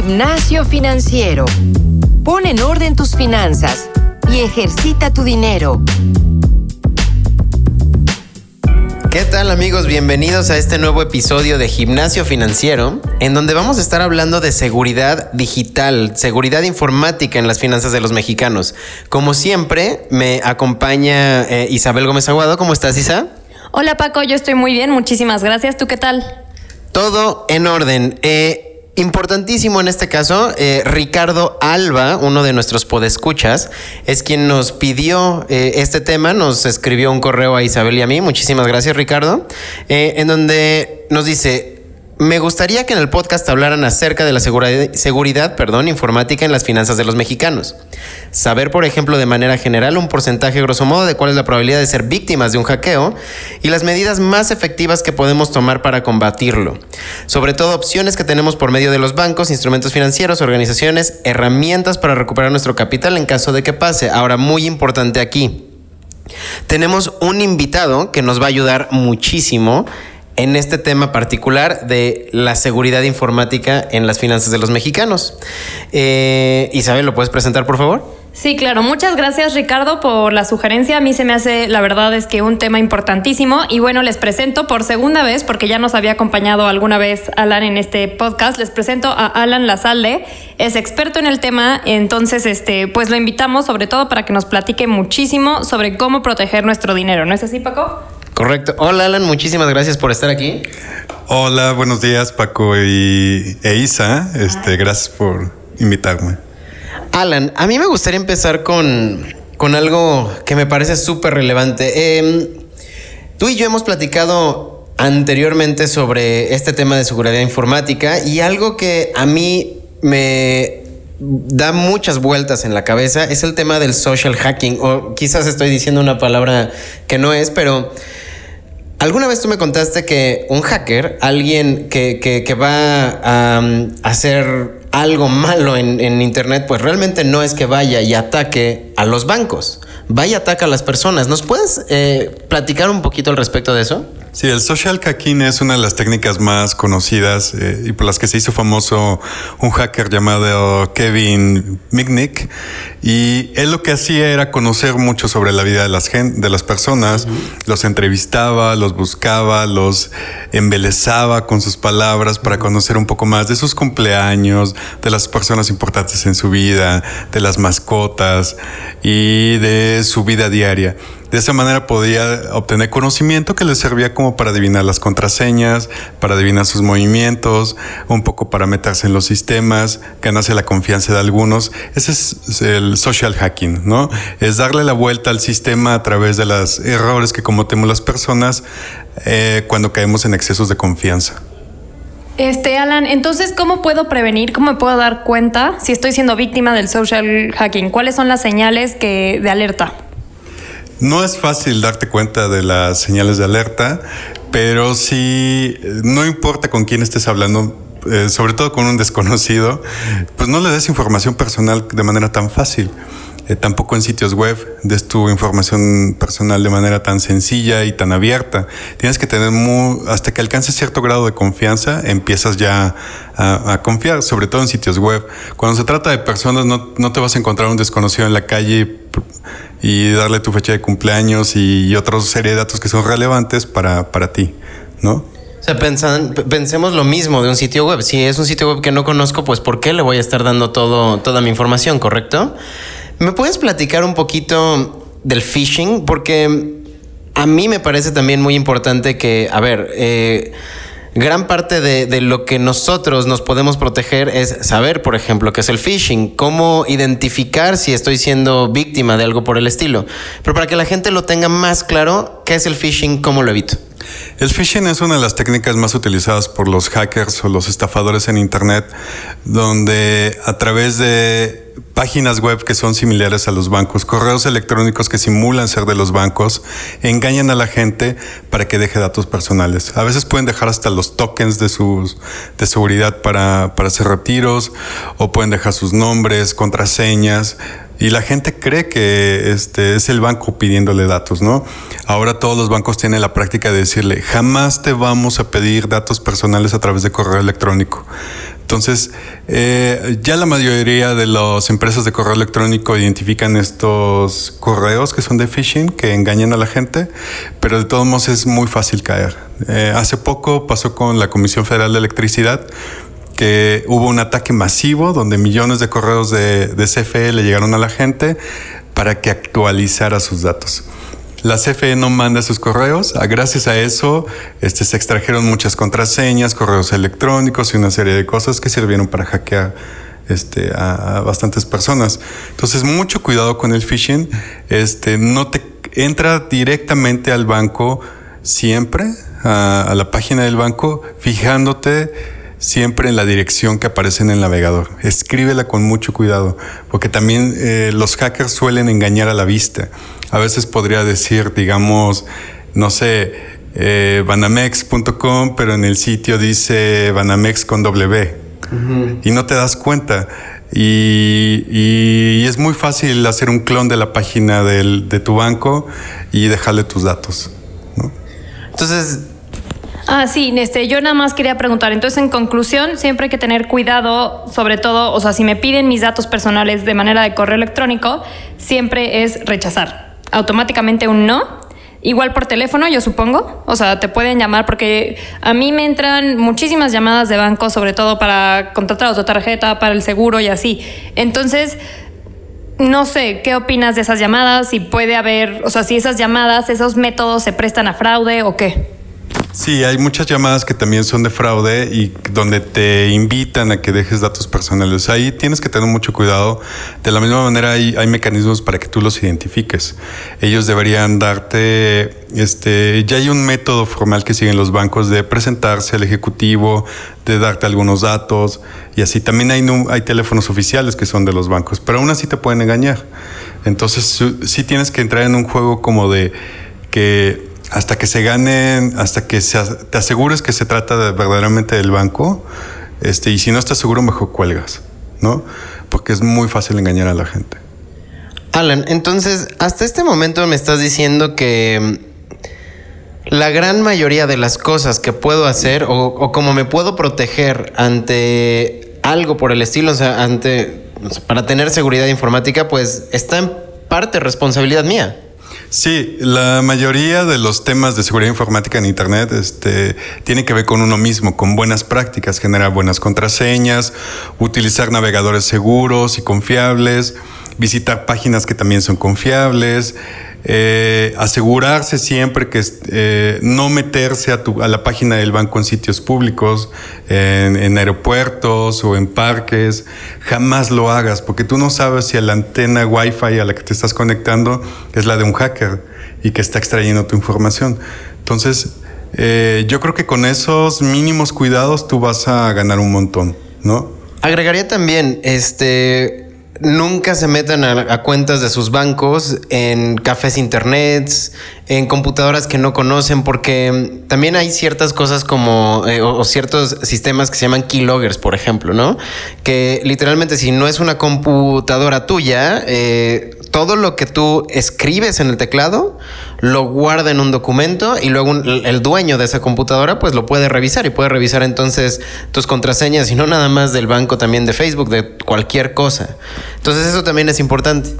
Gimnasio Financiero. Pon en orden tus finanzas y ejercita tu dinero. ¿Qué tal amigos? Bienvenidos a este nuevo episodio de Gimnasio Financiero, en donde vamos a estar hablando de seguridad digital, seguridad informática en las finanzas de los mexicanos. Como siempre, me acompaña eh, Isabel Gómez Aguado. ¿Cómo estás, Isa? Hola Paco, yo estoy muy bien, muchísimas gracias. ¿Tú qué tal? Todo en orden. Eh, Importantísimo en este caso, eh, Ricardo Alba, uno de nuestros podescuchas, es quien nos pidió eh, este tema, nos escribió un correo a Isabel y a mí, muchísimas gracias Ricardo, eh, en donde nos dice, me gustaría que en el podcast hablaran acerca de la seguridad, perdón, informática en las finanzas de los mexicanos. Saber, por ejemplo, de manera general un porcentaje grosso modo de cuál es la probabilidad de ser víctimas de un hackeo y las medidas más efectivas que podemos tomar para combatirlo. Sobre todo opciones que tenemos por medio de los bancos, instrumentos financieros, organizaciones, herramientas para recuperar nuestro capital en caso de que pase. Ahora, muy importante aquí. Tenemos un invitado que nos va a ayudar muchísimo en este tema particular de la seguridad informática en las finanzas de los mexicanos. Eh, Isabel, ¿lo puedes presentar, por favor? Sí, claro. Muchas gracias Ricardo por la sugerencia. A mí se me hace, la verdad es que un tema importantísimo. Y bueno, les presento por segunda vez, porque ya nos había acompañado alguna vez Alan en este podcast, les presento a Alan Lazalde. Es experto en el tema, entonces este, pues lo invitamos sobre todo para que nos platique muchísimo sobre cómo proteger nuestro dinero. ¿No es así, Paco? Correcto. Hola Alan, muchísimas gracias por estar aquí. Hola, buenos días Paco y, e Isa. Este, gracias por invitarme. Alan, a mí me gustaría empezar con, con algo que me parece súper relevante. Em, tú y yo hemos platicado anteriormente sobre este tema de seguridad informática y algo que a mí me da muchas vueltas en la cabeza es el tema del social hacking o quizás estoy diciendo una palabra que no es, pero Alguna vez tú me contaste que un hacker, alguien que, va a, hacer algo malo en, Internet, pues realmente no es que vaya y ataque a los bancos, vaya y ataca a las personas. ¿Nos puedes eh, platicar un poquito al respecto de eso? Sí, el social hacking es una de las técnicas más conocidas eh, y por las que se hizo famoso un hacker llamado Kevin Mitnick. Y él lo que hacía era conocer mucho sobre la vida de las, de las personas, los entrevistaba, los buscaba, los embelezaba con sus palabras para conocer un poco más de sus cumpleaños, de las personas importantes en su vida, de las mascotas y de su vida diaria. De esa manera podía obtener conocimiento que le servía como para adivinar las contraseñas, para adivinar sus movimientos, un poco para meterse en los sistemas, ganarse la confianza de algunos. Ese es el social hacking, ¿no? Es darle la vuelta al sistema a través de los errores que cometemos las personas eh, cuando caemos en excesos de confianza. Este, Alan, entonces, ¿cómo puedo prevenir, cómo me puedo dar cuenta si estoy siendo víctima del social hacking? ¿Cuáles son las señales que, de alerta? No es fácil darte cuenta de las señales de alerta, pero si no importa con quién estés hablando, eh, sobre todo con un desconocido, pues no le des información personal de manera tan fácil. Eh, tampoco en sitios web des tu información personal de manera tan sencilla y tan abierta. Tienes que tener hasta que alcances cierto grado de confianza, empiezas ya a, confiar, sobre todo en sitios web. Cuando se trata de personas, no, no, te vas a encontrar un desconocido en la calle y darle tu fecha de cumpleaños y, otra serie de datos que son relevantes para, para ti, ¿no? O sea, pensan, pensemos lo mismo de un sitio web. Si es un sitio web que no conozco, pues ¿por qué le voy a estar dando todo, toda mi información, correcto? ¿Me puedes platicar un poquito del phishing? Porque a mí me parece también muy importante que, a ver, eh, gran parte de, lo que nosotros nos podemos proteger es saber, por ejemplo, qué es el phishing, cómo identificar si estoy siendo víctima de algo por el estilo. Pero para que la gente lo tenga más claro, ¿qué es el phishing? ¿Cómo lo evito? El phishing es una de las técnicas más utilizadas por los hackers o los estafadores en Internet, donde a través de páginas web que son similares a los bancos, correos electrónicos que simulan ser de los bancos, engañan a la gente para que deje datos personales. A veces pueden dejar hasta los tokens de, sus, de seguridad para, para hacer retiros o pueden dejar sus nombres, contraseñas. Y la gente cree que este es el banco pidiéndole datos, ¿no? Ahora todos los bancos tienen la práctica de decirle, jamás te vamos a pedir datos personales a través de correo electrónico Entonces, eh, ya la mayoría de las empresas de correo electrónico identifican estos correos que son de phishing, que engañan a la gente, pero de todos modos es muy fácil caer. Eh, hace poco pasó con la Comisión Federal de Electricidad que hubo un ataque masivo donde millones de correos de, de CFE le llegaron a la gente para que actualizara sus datos. La CFE no manda sus correos. Ah, gracias a eso este, se extrajeron muchas contraseñas, correos electrónicos y una serie de cosas que sirvieron para hackear este, a, bastantes personas. Entonces, mucho cuidado con el phishing. Este, no te entra directamente al banco siempre, a, a la página del banco, fijándote siempre en la dirección que aparece en el navegador. Escríbela con mucho cuidado, porque también eh, los hackers suelen engañar a la vista. A veces podría decir, digamos, no sé, eh, banamex.com, pero en el sitio dice banamex con W. Y no te das cuenta. Y, es muy fácil hacer un clon de la página de tu banco y dejarle tus datos. Entonces, Ah, sí, este, yo nada más quería preguntar. Entonces, en conclusión, siempre hay que tener cuidado, sobre todo, o sea, si me piden mis datos personales de manera de correo electrónico, siempre es rechazar. Automáticamente un no. Igual por teléfono, yo supongo. O sea, te pueden llamar porque a mí me entran muchísimas llamadas de banco, sobre todo para contratar tarjeta, para el seguro y así. Entonces, no sé, ¿qué opinas de esas llamadas? Si puede haber, o sea, si esas llamadas, esos métodos se prestan a fraude o qué. Sí, hay muchas llamadas que también son de fraude y donde te invitan a que dejes datos personales. Ahí tienes que tener mucho cuidado. De la misma manera hay, hay mecanismos para que tú los identifiques. Ellos deberían darte, este, ya hay un método formal que siguen los bancos de presentarse al ejecutivo, de darte algunos datos y así. También hay, hay teléfonos oficiales que son de los bancos, pero aún así te pueden engañar. Entonces sí tienes que entrar en un juego como de que hasta que se ganen, hasta que te asegures que se trata de, verdaderamente del banco, este, y si no estás seguro, mejor cuelgas, ¿no? Porque es muy fácil engañar a la gente. Alan, entonces, hasta este momento me estás diciendo que mm, la gran mayoría de las cosas que puedo hacer o, o como me puedo proteger ante algo por el estilo, o sea, ante, para tener seguridad informática, pues está en parte responsabilidad mía. Sí, la mayoría de los temas de seguridad informática en Internet este, tiene que ver con uno mismo, con buenas prácticas, generar buenas contraseñas, utilizar navegadores seguros y confiables, visitar páginas que también son confiables, eh, asegurarse siempre que eh, no meterse a, tu, a, la página del banco en sitios públicos, en, aeropuertos o en parques. Jamás lo hagas porque tú no sabes si la antena Wi-Fi a la que te estás conectando es la de un hacker y que está extrayendo tu información. Entonces, eh, yo creo que con esos mínimos cuidados tú vas a ganar un montón, ¿no? Agregaría también, este, nunca se metan a, cuentas de sus bancos en cafés internets, en computadoras que no conocen, porque también hay ciertas cosas como, eh, o, ciertos sistemas que se llaman keyloggers, por ejemplo, ¿no? Que literalmente si no es una computadora tuya, eh, todo lo que tú escribes en el teclado lo guarda en un documento y luego el dueño de esa computadora pues lo puede revisar y puede revisar entonces tus contraseñas y no nada más del banco, también de Facebook, de cualquier cosa. Entonces eso también es importante.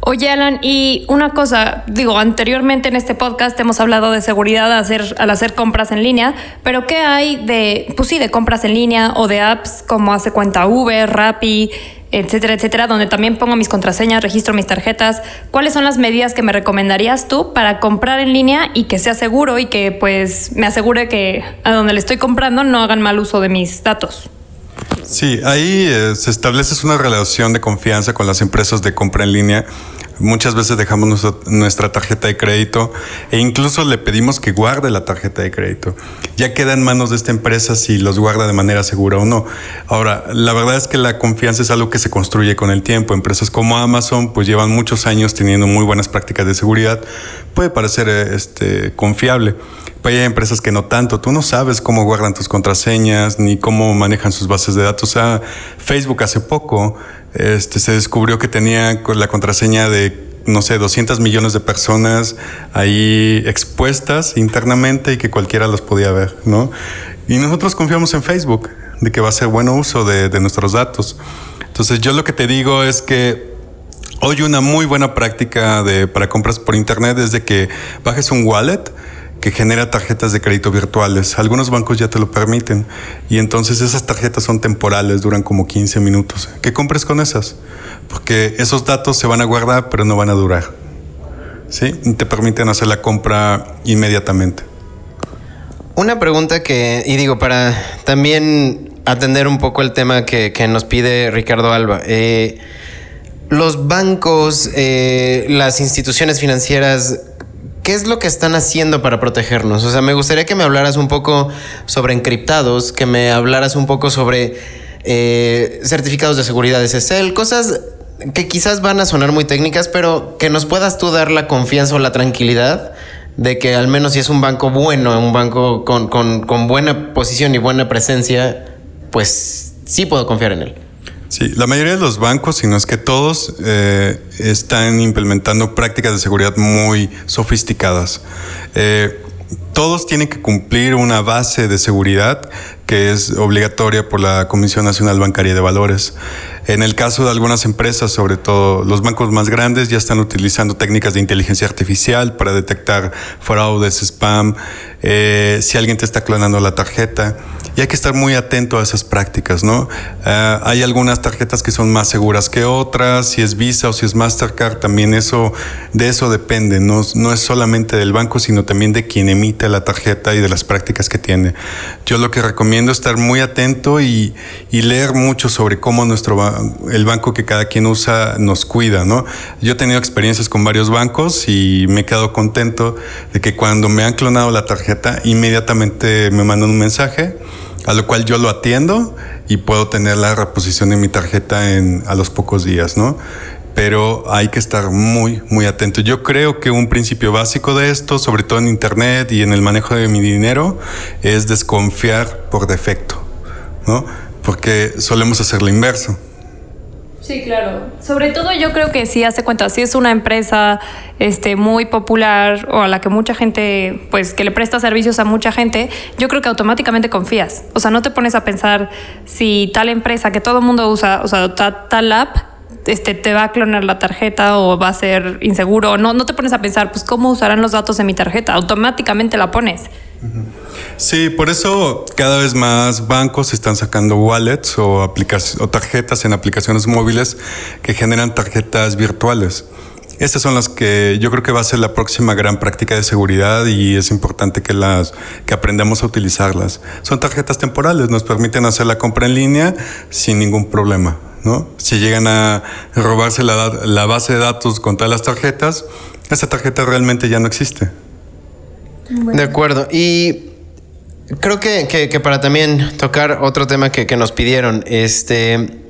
Oye Alan, y una cosa, digo, anteriormente en este podcast hemos hablado de seguridad al hacer, al hacer compras en línea, pero ¿qué hay de, pues sí, de compras en línea o de apps como hace cuenta Uber, Rappi? Etcétera, etcétera, donde también pongo mis contraseñas, registro mis tarjetas. ¿Cuáles son las medidas que me recomendarías tú para comprar en línea y que sea seguro y que pues me asegure que a donde le estoy comprando no hagan mal uso de mis datos? Sí, ahí eh, se establece una relación de confianza con las empresas de compra en línea Muchas veces dejamos nuestra tarjeta de crédito e incluso le pedimos que guarde la tarjeta de crédito. Ya queda en manos de esta empresa si los guarda de manera segura o no. Ahora, la verdad es que la confianza es algo que se construye con el tiempo. Empresas como Amazon pues llevan muchos años teniendo muy buenas prácticas de seguridad. Puede parecer eh, este, confiable. Pero hay empresas que no tanto. Tú no sabes cómo guardan tus contraseñas ni cómo manejan sus bases de datos. O sea, Facebook hace poco este, se descubrió que tenía la contraseña de no sé, 200 millones de personas ahí expuestas internamente y que cualquiera las podía ver, ¿no? Y nosotros confiamos en Facebook, de que va a ser buen uso de, de nuestros datos. Entonces yo lo que te digo es que hoy una muy buena práctica de, para compras por internet es de que bajes un wallet que genera tarjetas de crédito virtuales. Algunos bancos ya te lo permiten y entonces esas tarjetas son temporales, duran como 15 minutos. ¿Qué compres con esas? Porque esos datos se van a guardar pero no van a durar. ¿Sí? Y te permiten hacer la compra inmediatamente. Una pregunta que, y digo, para también atender un poco el tema que, nos pide Ricardo Alba. Eh, los bancos, eh, las instituciones financieras, ¿qué es lo que están haciendo para protegernos? O sea, me gustaría que me hablaras un poco sobre encriptados, que me hablaras un poco sobre eh, certificados de seguridad SSL, cosas que quizás van a sonar muy técnicas, pero que nos puedas tú dar la confianza o la tranquilidad de que al menos si es un banco bueno, un banco con, con buena posición y buena presencia, pues sí puedo confiar en él. Sí, la mayoría de los bancos, si no es que todos, eh, están implementando prácticas de seguridad muy sofisticadas. Eh, todos tienen que cumplir una base de seguridad que es obligatoria por la Comisión Nacional Bancaria de Valores. En el caso de algunas empresas, sobre todo los bancos más grandes, ya están utilizando técnicas de inteligencia artificial para detectar fraudes, spam, eh, si alguien te está clonando la tarjeta. Y hay que estar muy atento a esas prácticas, ¿no? Eh, hay algunas tarjetas que son más seguras que otras, si es Visa o si es Mastercard, también eso, de eso depende, no, no es solamente del banco, sino también de quien emite la tarjeta y de las prácticas que tiene. Yo lo que recomiendo es estar muy atento y, y leer mucho sobre cómo nuestro el banco que cada quien usa nos cuida, ¿no? Yo he tenido experiencias con varios bancos y me he quedado contento de que cuando me han clonado la tarjeta, inmediatamente me mandan un mensaje, a lo cual yo lo atiendo y puedo tener la reposición de mi tarjeta en, a los pocos días, ¿no? Pero hay que estar muy, muy atento. Yo creo que un principio básico de esto, sobre todo en Internet y en el manejo de mi dinero, es desconfiar por defecto, ¿no? Porque solemos hacer lo inverso. Sí, claro. Sobre todo yo creo que si hace cuenta, si es una empresa este, muy popular o a la que mucha gente, pues que le presta servicios a mucha gente, yo creo que automáticamente confías. O sea, no te pones a pensar si tal empresa que todo el mundo usa, o sea, tal app, este, te va a clonar la tarjeta o va a ser inseguro. No, no te pones a pensar, pues, ¿cómo usarán los datos de mi tarjeta? Automáticamente la pones. Sí, por eso cada vez más bancos están sacando wallets o, o tarjetas en aplicaciones móviles que generan tarjetas virtuales. Estas son las que yo creo que va a ser la próxima gran práctica de seguridad y es importante que las que aprendamos a utilizarlas. Son tarjetas temporales, nos permiten hacer la compra en línea sin ningún problema. ¿no? Si llegan a robarse la, la base de datos con todas las tarjetas, esa tarjeta realmente ya no existe. De acuerdo. Y creo que, que, para también tocar otro tema que, que, nos pidieron, este.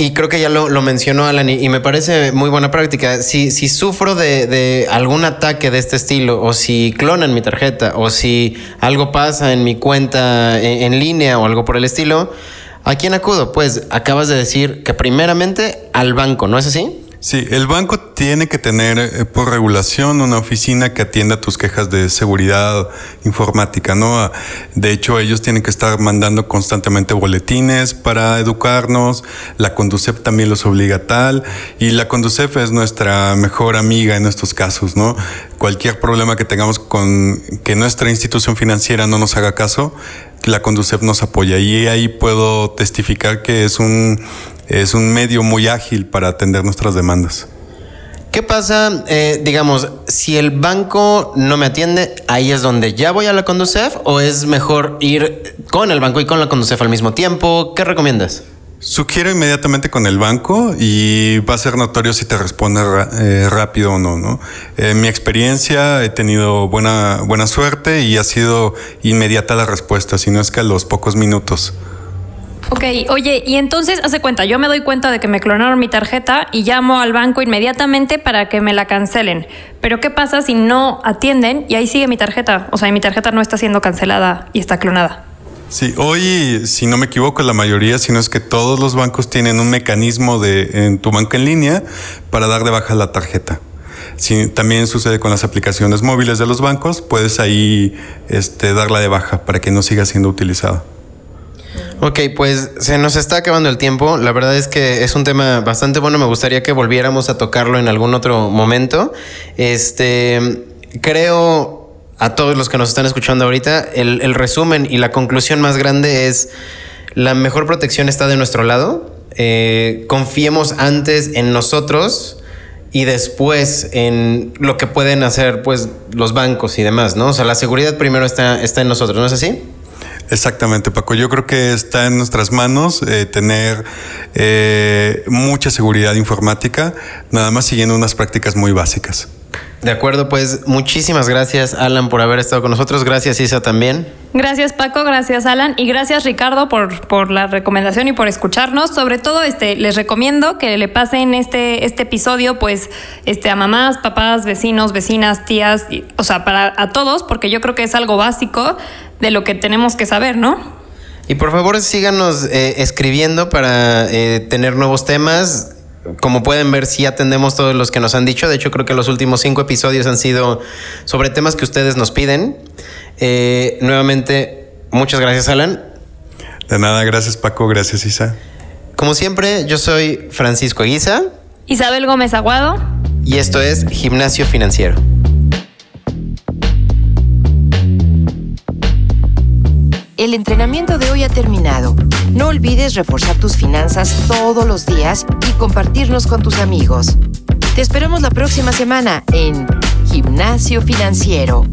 Y creo que ya lo, lo mencionó Alan y, me parece muy buena práctica. Si, si sufro de, de, algún ataque de este estilo, o si clonan mi tarjeta, o si algo pasa en mi cuenta en, en línea o algo por el estilo, ¿a quién acudo? Pues acabas de decir que primeramente al banco, ¿no es así? Sí, el banco tiene que tener eh, por regulación una oficina que atienda tus quejas de seguridad informática, ¿no? De hecho, ellos tienen que estar mandando constantemente boletines para educarnos, la Conducef también los obliga a tal, y la Conducef es nuestra mejor amiga en estos casos, ¿no? Cualquier problema que tengamos con que nuestra institución financiera no nos haga caso, la Conducef nos apoya y ahí puedo testificar que es un es un medio muy ágil para atender nuestras demandas. ¿Qué pasa, eh, digamos, si el banco no me atiende, ahí es donde ya voy a la Conducef o es mejor ir con el banco y con la Conducef al mismo tiempo? ¿Qué recomiendas? Sugiero inmediatamente con el banco y va a ser notorio si te responde eh, rápido o no, ¿no? En mi experiencia he tenido buena, buena suerte y ha sido inmediata la respuesta, si no es que a los pocos minutos. Ok, oye, y entonces hace cuenta, yo me doy cuenta de que me clonaron mi tarjeta y llamo al banco inmediatamente para que me la cancelen. Pero ¿qué pasa si no atienden y ahí sigue mi tarjeta? O sea, mi tarjeta no está siendo cancelada y está clonada. Sí, hoy, si no me equivoco, la mayoría, sino es que todos los bancos tienen un mecanismo de, en tu banca en línea para dar de baja la tarjeta. Sí, también sucede con las aplicaciones móviles de los bancos, puedes ahí este, darla de baja para que no siga siendo utilizada. Ok, pues se nos está acabando el tiempo. La verdad es que es un tema bastante bueno. Me gustaría que volviéramos a tocarlo en algún otro momento. Este, creo a todos los que nos están escuchando ahorita, el, el resumen y la conclusión más grande es la mejor protección está de nuestro lado. Eh, confiemos antes en nosotros y después en lo que pueden hacer pues los bancos y demás, ¿no? O sea, la seguridad primero está, está en nosotros, ¿no es así? Exactamente, Paco. Yo creo que está en nuestras manos eh, tener eh, mucha seguridad informática, nada más siguiendo unas prácticas muy básicas. De acuerdo, pues muchísimas gracias Alan por haber estado con nosotros. Gracias Isa también. Gracias Paco, gracias Alan y gracias Ricardo por, por la recomendación y por escucharnos. Sobre todo, este, les recomiendo que le pasen este, este episodio pues este, a mamás, papás, vecinos, vecinas, tías, o sea, para a todos, porque yo creo que es algo básico de lo que tenemos que saber, ¿no? Y por favor síganos eh, escribiendo para eh, tener nuevos temas como pueden ver, sí atendemos todos los que nos han dicho. De hecho, creo que los últimos cinco episodios han sido sobre temas que ustedes nos piden. Eh, nuevamente, muchas gracias, Alan. De nada, gracias, Paco. Gracias, Isa. Como siempre, yo soy Francisco Guisa. Isabel Gómez Aguado. Y esto es Gimnasio Financiero. El entrenamiento de hoy ha terminado. No olvides reforzar tus finanzas todos los días y compartirnos con tus amigos. Te esperamos la próxima semana en Gimnasio Financiero.